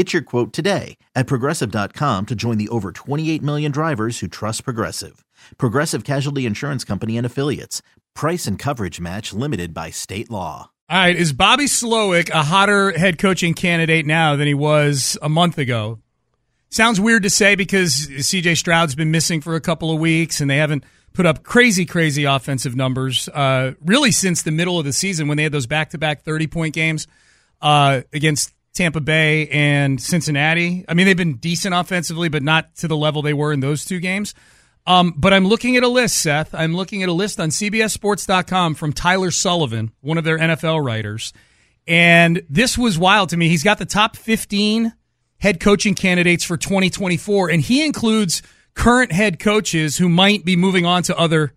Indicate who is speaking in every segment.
Speaker 1: Get your quote today at progressive.com to join the over 28 million drivers who trust Progressive. Progressive Casualty Insurance Company and Affiliates. Price and coverage match limited by state law.
Speaker 2: All right, is Bobby Slowik a hotter head coaching candidate now than he was a month ago? Sounds weird to say because CJ Stroud's been missing for a couple of weeks and they haven't put up crazy, crazy offensive numbers uh, really since the middle of the season when they had those back to back 30 point games uh, against Tampa Bay and Cincinnati. I mean, they've been decent offensively, but not to the level they were in those two games. Um, but I'm looking at a list, Seth. I'm looking at a list on CBSSports.com from Tyler Sullivan, one of their NFL writers. And this was wild to me. He's got the top 15 head coaching candidates for 2024, and he includes current head coaches who might be moving on to other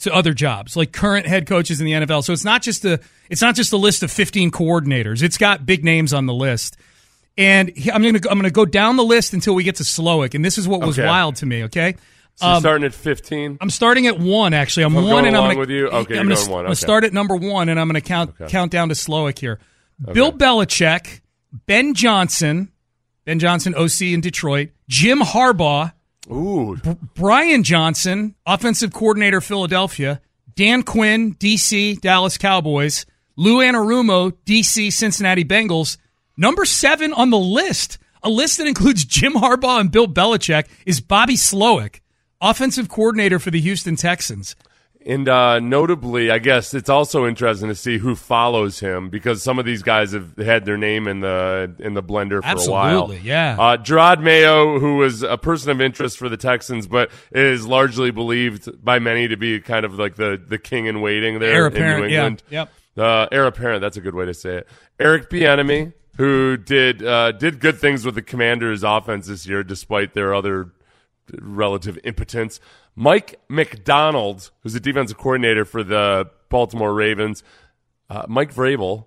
Speaker 2: to other jobs, like current head coaches in the NFL. So it's not just a it's not just a list of 15 coordinators. It's got big names on the list. And I'm going to I'm going to go down the list until we get to Slowik, and this is what was
Speaker 3: Okay.
Speaker 2: wild to me. Okay,
Speaker 3: So
Speaker 2: Um,
Speaker 3: starting at 15.
Speaker 2: I'm starting at one. Actually, I'm
Speaker 3: I'm
Speaker 2: one, and I'm gonna,
Speaker 3: with you? Okay,
Speaker 2: I'm gonna,
Speaker 3: going one,
Speaker 2: I'm gonna start at number one, and I'm going to count count down to Slowik here. Bill Belichick, Ben Johnson, Ben Johnson, OC in Detroit, Jim Harbaugh,
Speaker 3: Ooh,
Speaker 2: Brian Johnson, offensive coordinator, Philadelphia, Dan Quinn, DC, Dallas Cowboys, Lou Anarumo, DC, Cincinnati Bengals. Number seven on the list, a list that includes Jim Harbaugh and Bill Belichick, is Bobby Slowik, offensive coordinator for the Houston Texans.
Speaker 3: And uh, notably, I guess it's also interesting to see who follows him because some of these guys have had their name in the in the blender for a while.
Speaker 2: Absolutely, yeah.
Speaker 3: Uh, Jerod Mayo, who was a person of interest for the Texans, but is largely believed by many to be kind of like the the king in waiting there
Speaker 2: Heir
Speaker 3: in New
Speaker 2: apparent, yeah.
Speaker 3: England.
Speaker 2: Yep.
Speaker 3: Uh, heir apparent. That's a good way to say it. Eric Bieniemy, who did uh, did good things with the Commanders' offense this year, despite their other relative impotence. Mike Macdonald, who's the defensive coordinator for the Baltimore Ravens. Uh, Mike Vrabel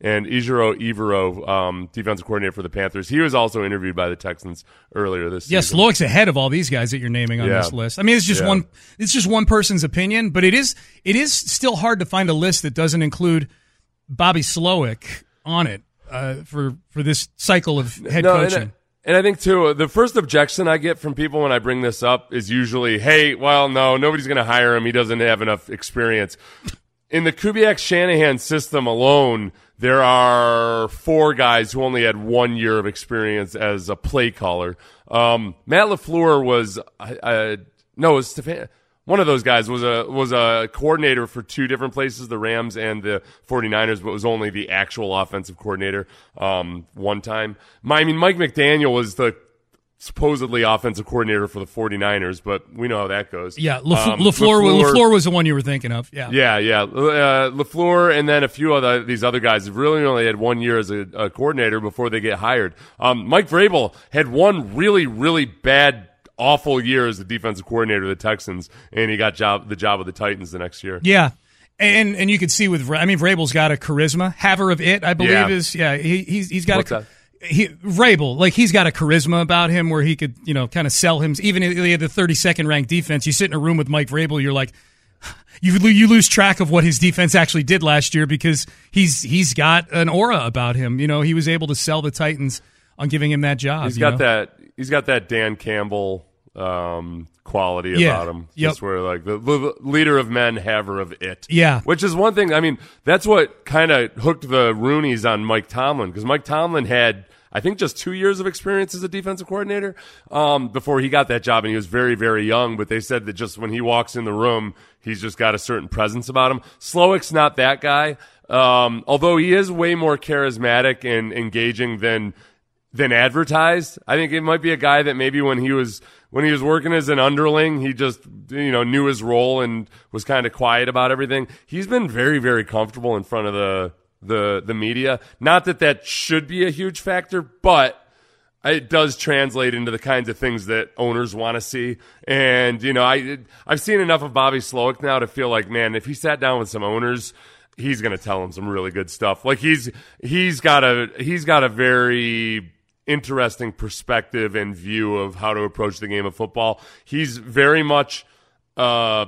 Speaker 3: and Ejiro Evero, um, defensive coordinator for the Panthers. He was also interviewed by the Texans earlier this
Speaker 2: Yes,
Speaker 3: season.
Speaker 2: Slowik's ahead of all these guys that you're naming on
Speaker 3: Yeah.
Speaker 2: this list. I mean, it's just
Speaker 3: Yeah.
Speaker 2: one. It's just one person's opinion, but it is it is still hard to find a list that doesn't include Bobby Slowik on it uh, for for this cycle of head
Speaker 3: No,
Speaker 2: coaching.
Speaker 3: And I think too, the first objection I get from people when I bring this up is usually, "Hey, well, no, nobody's going to hire him. He doesn't have enough experience." In the Kubiak Shanahan system alone, there are four guys who only had one year of experience as a play caller. Um, Matt Lafleur was, no, it was Stefan. One of those guys was a was a coordinator for two different places, the Rams and the 49ers, but was only the actual offensive coordinator um, one time. My, I mean, Mike McDaniel was the supposedly offensive coordinator for the 49ers, but we know how that goes.
Speaker 2: yeah, Laf-
Speaker 3: Um,
Speaker 2: Lafleur,
Speaker 3: LaFleur-
Speaker 2: Lafleur was the one you were thinking of. Yeah,
Speaker 3: yeah, yeah. Uh, Lafleur and then a few other these other guys really only had one year as a, a coordinator before they get hired. Um, Mike Vrabel had one really, really bad, awful year as the defensive coordinator of the Texans, and he got job the job of the Titans the next year.
Speaker 2: yeah. And and you can see with I mean Vrabel's got a charisma. Haver of it, I believe
Speaker 3: Yeah.
Speaker 2: is yeah. He he's he's got
Speaker 3: What's
Speaker 2: a
Speaker 3: that?
Speaker 2: he Vrabel like he's got a charisma about him where he could you know kind of sell him. Even if he had the 32nd ranked defense, you sit in a room with Mike Vrabel, you're like. You, you lose track of what his defense actually did last year because he's he's got an aura about him. You know, he was able to sell the Titans on giving him that job.
Speaker 3: He's got
Speaker 2: know?
Speaker 3: that. He's got that Dan Campbell um, quality
Speaker 2: Yeah.
Speaker 3: about him.
Speaker 2: Yep.
Speaker 3: Just where like the, the leader of men, haver of it.
Speaker 2: Yeah.
Speaker 3: Which is one thing. I mean, that's what kind of hooked the Rooneys on Mike Tomlin because Mike Tomlin had. I think just two years of experience as a defensive coordinator um, before he got that job, and he was very, very young. But they said that just when he walks in the room, he's just got a certain presence about him. Slowik's not that guy, um, although he is way more charismatic and engaging than than advertised. I think it might be a guy that maybe when he was when he was working as an underling, he just you know knew his role and was kind of quiet about everything. He's been very very comfortable in front of the the the media. Not that that should be a huge factor, but it does translate into the kinds of things that owners want to see. And you know, I I've seen enough of Bobby Slowik now to feel like, man, if he sat down with some owners, he's going to tell them some really good stuff. Like he's he's got a he's got a very interesting perspective and view of how to approach the game of football. He's very much uh,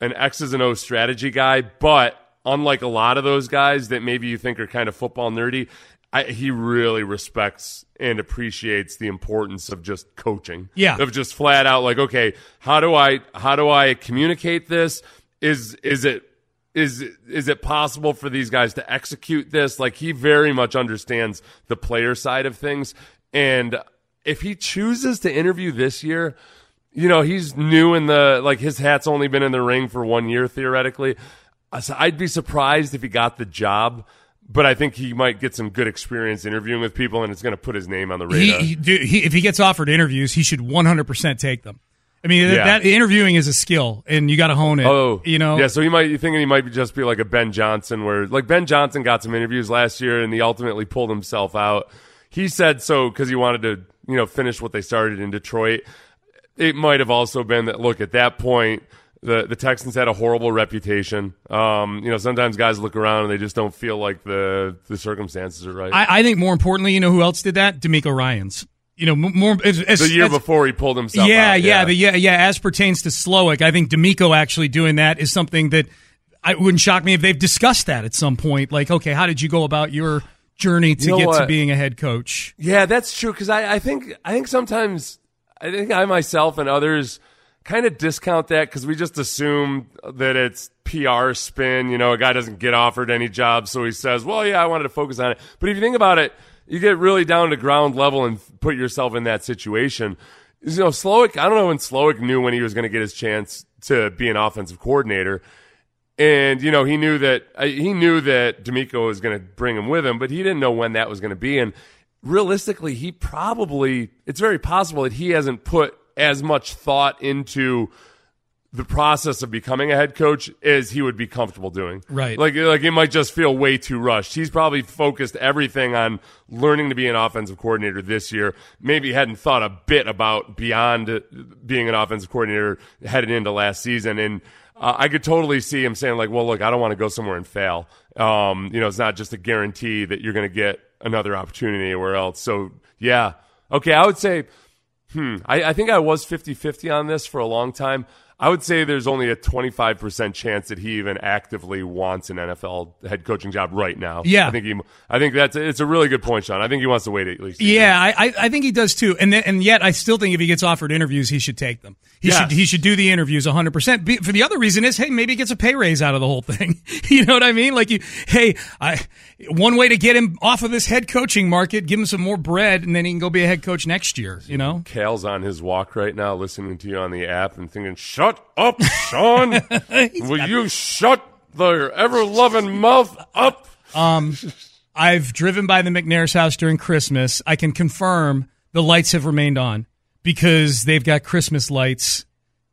Speaker 3: an X's and O's strategy guy, but unlike a lot of those guys that maybe you think are kind of football nerdy, I, he really respects and appreciates the importance of just coaching.
Speaker 2: Yeah,
Speaker 3: of just flat out like, okay, how do I how do I communicate this? Is is it is is it possible for these guys to execute this? Like he very much understands the player side of things, and if he chooses to interview this year, you know he's new in the like his hat's only been in the ring for one year theoretically. I'd be surprised if he got the job but I think he might get some good experience interviewing with people, and it's going to put his name on the radar.
Speaker 2: He, he, he, if he gets offered interviews, he should 100% take them. I mean, yeah. that, that, interviewing is a skill, and you got to hone it. Oh, you know.
Speaker 3: Yeah, so he might you thinking he might just be like a Ben Johnson, where like Ben Johnson got some interviews last year, and he ultimately pulled himself out. He said so because he wanted to, you know, finish what they started in Detroit. It might have also been that look at that point. The, the Texans had a horrible reputation. Um, you know, sometimes guys look around and they just don't feel like the the circumstances are right.
Speaker 2: I, I think more importantly, you know who else did that? DeMeco Ryans you know, more as,
Speaker 3: as, the year
Speaker 2: as,
Speaker 3: before he pulled himself.
Speaker 2: Yeah,
Speaker 3: out,
Speaker 2: yeah, yeah, yeah, yeah. As pertains to Slowik, I think DeMeco actually doing that is something that I wouldn't shock me if they've discussed that at some point. Like, okay, how did you go about your journey to you know get what? to being a head coach?
Speaker 3: Yeah, that's true. Because I, I think I think sometimes I think I myself and others kind of discount that because we just assume that it's PR spin. You know, a guy doesn't get offered any job, so he says, "Well, yeah, I wanted to focus on it." But if you think about it you get really down to ground level and put yourself in that situation. You know, Slowik, I don't know when Slowik knew when he was going to get his chance to be an offensive coordinator. And, you know, he knew that, he knew that DeMeco was going to bring him with him, but he didn't know when that was going to be. And realistically, he probably, it's very possible that he hasn't put as much thought into the process of becoming a head coach as he would be comfortable doing.
Speaker 2: Right.
Speaker 3: Like like it might just feel way too rushed. He's probably focused everything on learning to be an offensive coordinator this year. Maybe hadn't thought a bit about beyond being an offensive coordinator headed into last season and uh, I could totally see him saying like, "Well, look, I don't want to go somewhere and fail. Um, you know, it's not just a guarantee that you're going to get another opportunity anywhere else." So, yeah. Okay, I would say hmm, I, I think I was 50-50 on this for a long time. I would say there's only a 25% chance that he even actively wants an NFL head coaching job right now.
Speaker 2: Yeah.
Speaker 3: I think he, I think that's, it's a really good point, Sean. I think he wants to wait at least.
Speaker 2: Yeah, I, I think he does too. And then, and yet I still think if he gets offered interviews, he should take them. He yes. should, he should do the interviews 100%. For the other reason is, hey, maybe he gets a pay raise out of the whole thing. you know what I mean? Like you, hey, I, one way to get him off of this head coaching market, give him some more bread, and then he can go be a head coach next year, you know?
Speaker 3: Cal's on his walk right now, listening to you on the app and thinking, shut Shut up, Sean. Will you shut the ever loving mouth up?
Speaker 2: Um, I've driven by the McNair's house during Christmas. I can confirm the lights have remained on because they've got Christmas lights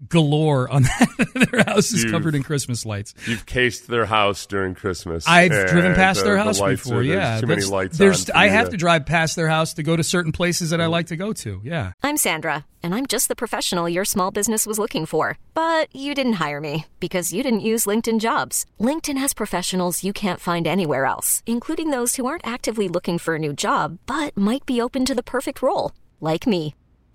Speaker 2: galore on that. their house is you've, covered in Christmas lights.
Speaker 3: You've cased their house during Christmas.
Speaker 2: I've driven past their house
Speaker 3: the
Speaker 2: before.
Speaker 3: Are,
Speaker 2: yeah,
Speaker 3: too many lights.
Speaker 2: There's, I have uh, to drive past their house to go to certain places that I mm. like to go to. Yeah.
Speaker 4: I'm Sandra, and I'm just the professional your small business was looking for, but you didn't hire me because you didn't use LinkedIn Jobs. LinkedIn has professionals you can't find anywhere else, including those who aren't actively looking for a new job but might be open to the perfect role, like me.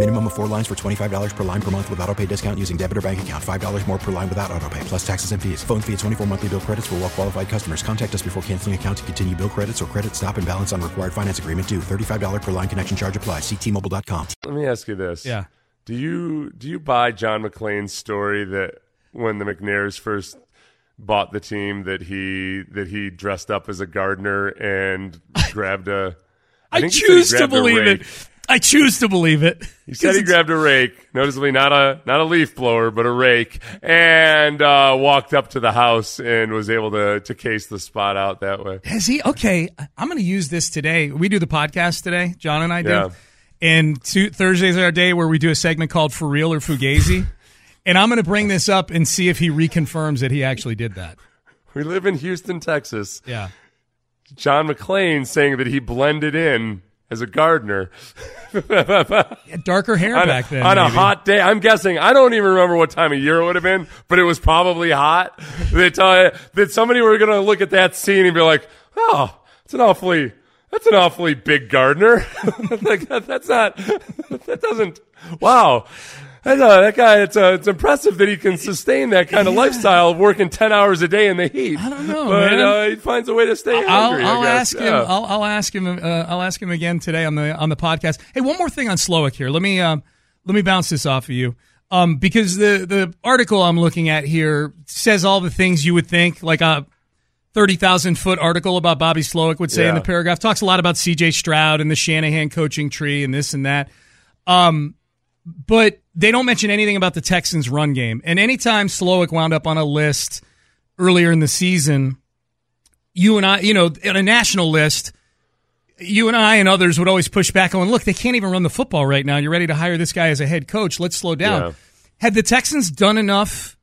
Speaker 5: Minimum of four lines for $25 per line per month with auto pay discount using debit or bank account. $5 more per line without auto pay, plus taxes and fees. Phone fee at 24 monthly bill credits for well qualified customers. Contact us before canceling account to continue bill credits or credit stop and balance on required finance agreement due. $35 per line connection charge applies. Ctmobile.com.
Speaker 3: Let me ask you this.
Speaker 2: Yeah.
Speaker 3: Do you do you buy John McClain's story that when the McNairs first bought the team that he that he dressed up as a gardener and grabbed a
Speaker 2: I,
Speaker 3: think he said he
Speaker 2: choose to believe it. I choose to believe it.
Speaker 3: He said he grabbed a rake, noticeably not a not a leaf blower, but a rake, and uh, walked up to the house and was able to to case the spot out that way.
Speaker 2: Has he? Okay, I'm going to use this today. We do the podcast today, John and I do.
Speaker 3: Yeah.
Speaker 2: And two, Thursdays are our day where we do a segment called For Real or Fugazi. and I'm going to bring this up and see if he reconfirms that he actually did that.
Speaker 3: We live in Houston, Texas.
Speaker 2: Yeah.
Speaker 3: John McClain saying that he blended in as a gardener
Speaker 2: darker hair
Speaker 3: on,
Speaker 2: back then.
Speaker 3: on a hot day. I'm guessing. I don't even remember what time of year it would have been, but it was probably hot. That uh, that somebody were going to look at that scene and be like, "Oh, it's an awfully." That's an awfully big gardener. like that, that's not. That doesn't. Wow, that guy. It's uh, it's impressive that he can sustain that kind of lifestyle of working ten hours a day in the heat.
Speaker 2: I don't know,
Speaker 3: but
Speaker 2: man.
Speaker 3: Uh, he finds a way to stay
Speaker 2: I'll,
Speaker 3: hungry.
Speaker 2: I'll
Speaker 3: guess.
Speaker 2: ask him.
Speaker 3: Yeah.
Speaker 2: I'll, I'll ask him. Uh, I'll ask him again today on the on the podcast. Hey, one more thing on Slowik here. Let me um, let me bounce this off of you. Um, because the the article I'm looking at here says all the things you would think, like a thirty thousand foot article about Bobby Slowik would say in the paragraph. Talks a lot about C.J. Stroud and the Shanahan coaching tree and this and that. Um, but they don't mention anything about the Texans' run game. And anytime Slowik wound up on a list earlier in the season, you and I, you know, on a national list, you and I and others would always push back on, look, they can't even run the football right now. You're ready to hire this guy as a head coach. Let's slow down.
Speaker 3: Yeah.
Speaker 2: Had the Texans done enough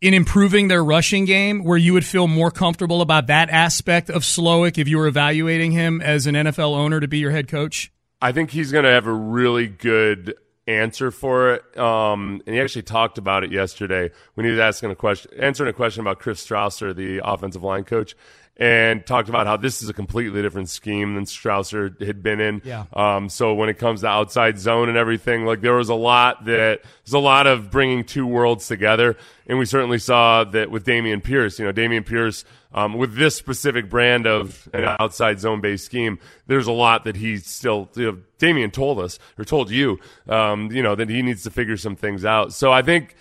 Speaker 2: in improving their rushing game where you would feel more comfortable about that aspect of Slowik if you were evaluating him as an NFL owner to be your head coach?
Speaker 3: I think he's going to have a really good answer for it. Um, and he actually talked about it yesterday when he was asking a question, answering a question about Chris Strausser, the offensive line coach, and talked about how this is a completely different scheme than Strausser had been in.
Speaker 2: Yeah.
Speaker 3: Um, so when it comes to outside zone and everything, like there was a lot that there's a lot of bringing two worlds together, and we certainly saw that with Dameon Pierce. You know, Dameon Pierce um, with this specific brand of an outside zone based scheme, there's a lot that he's still. You know, Dameon told us or told you, um, you know, that he needs to figure some things out. So I think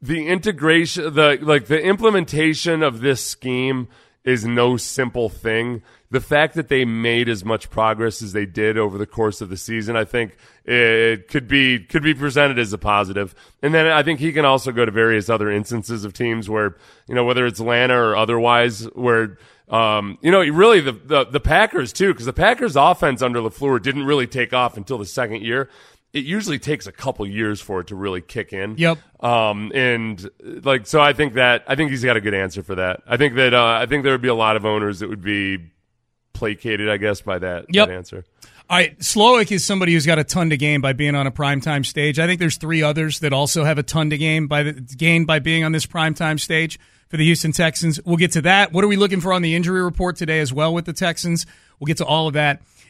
Speaker 3: the integration, the like the implementation of this scheme is no simple thing. The fact that they made as much progress as they did over the course of the season, I think it could be could be presented as a positive. And then I think he can also go to various other instances of teams where you know whether it's Atlanta or otherwise, where um, you know really the the, the Packers too, because the Packers offense under Lafleur didn't really take off until the second year. It usually takes a couple years for it to really kick in.
Speaker 2: Yep.
Speaker 3: Um, and like, so I think that, I think he's got a good answer for that. I think that, uh, I think there would be a lot of owners that would be placated, I guess, by that,
Speaker 2: Yep.
Speaker 3: that answer.
Speaker 2: All right, Slowik is somebody who's got a ton to gain by being on a primetime stage. I think there's three others that also have a ton to gain by the, gain by being on this primetime stage for the Houston Texans. We'll get to that. What are we looking for on the injury report today as well with the Texans? We'll get to all of that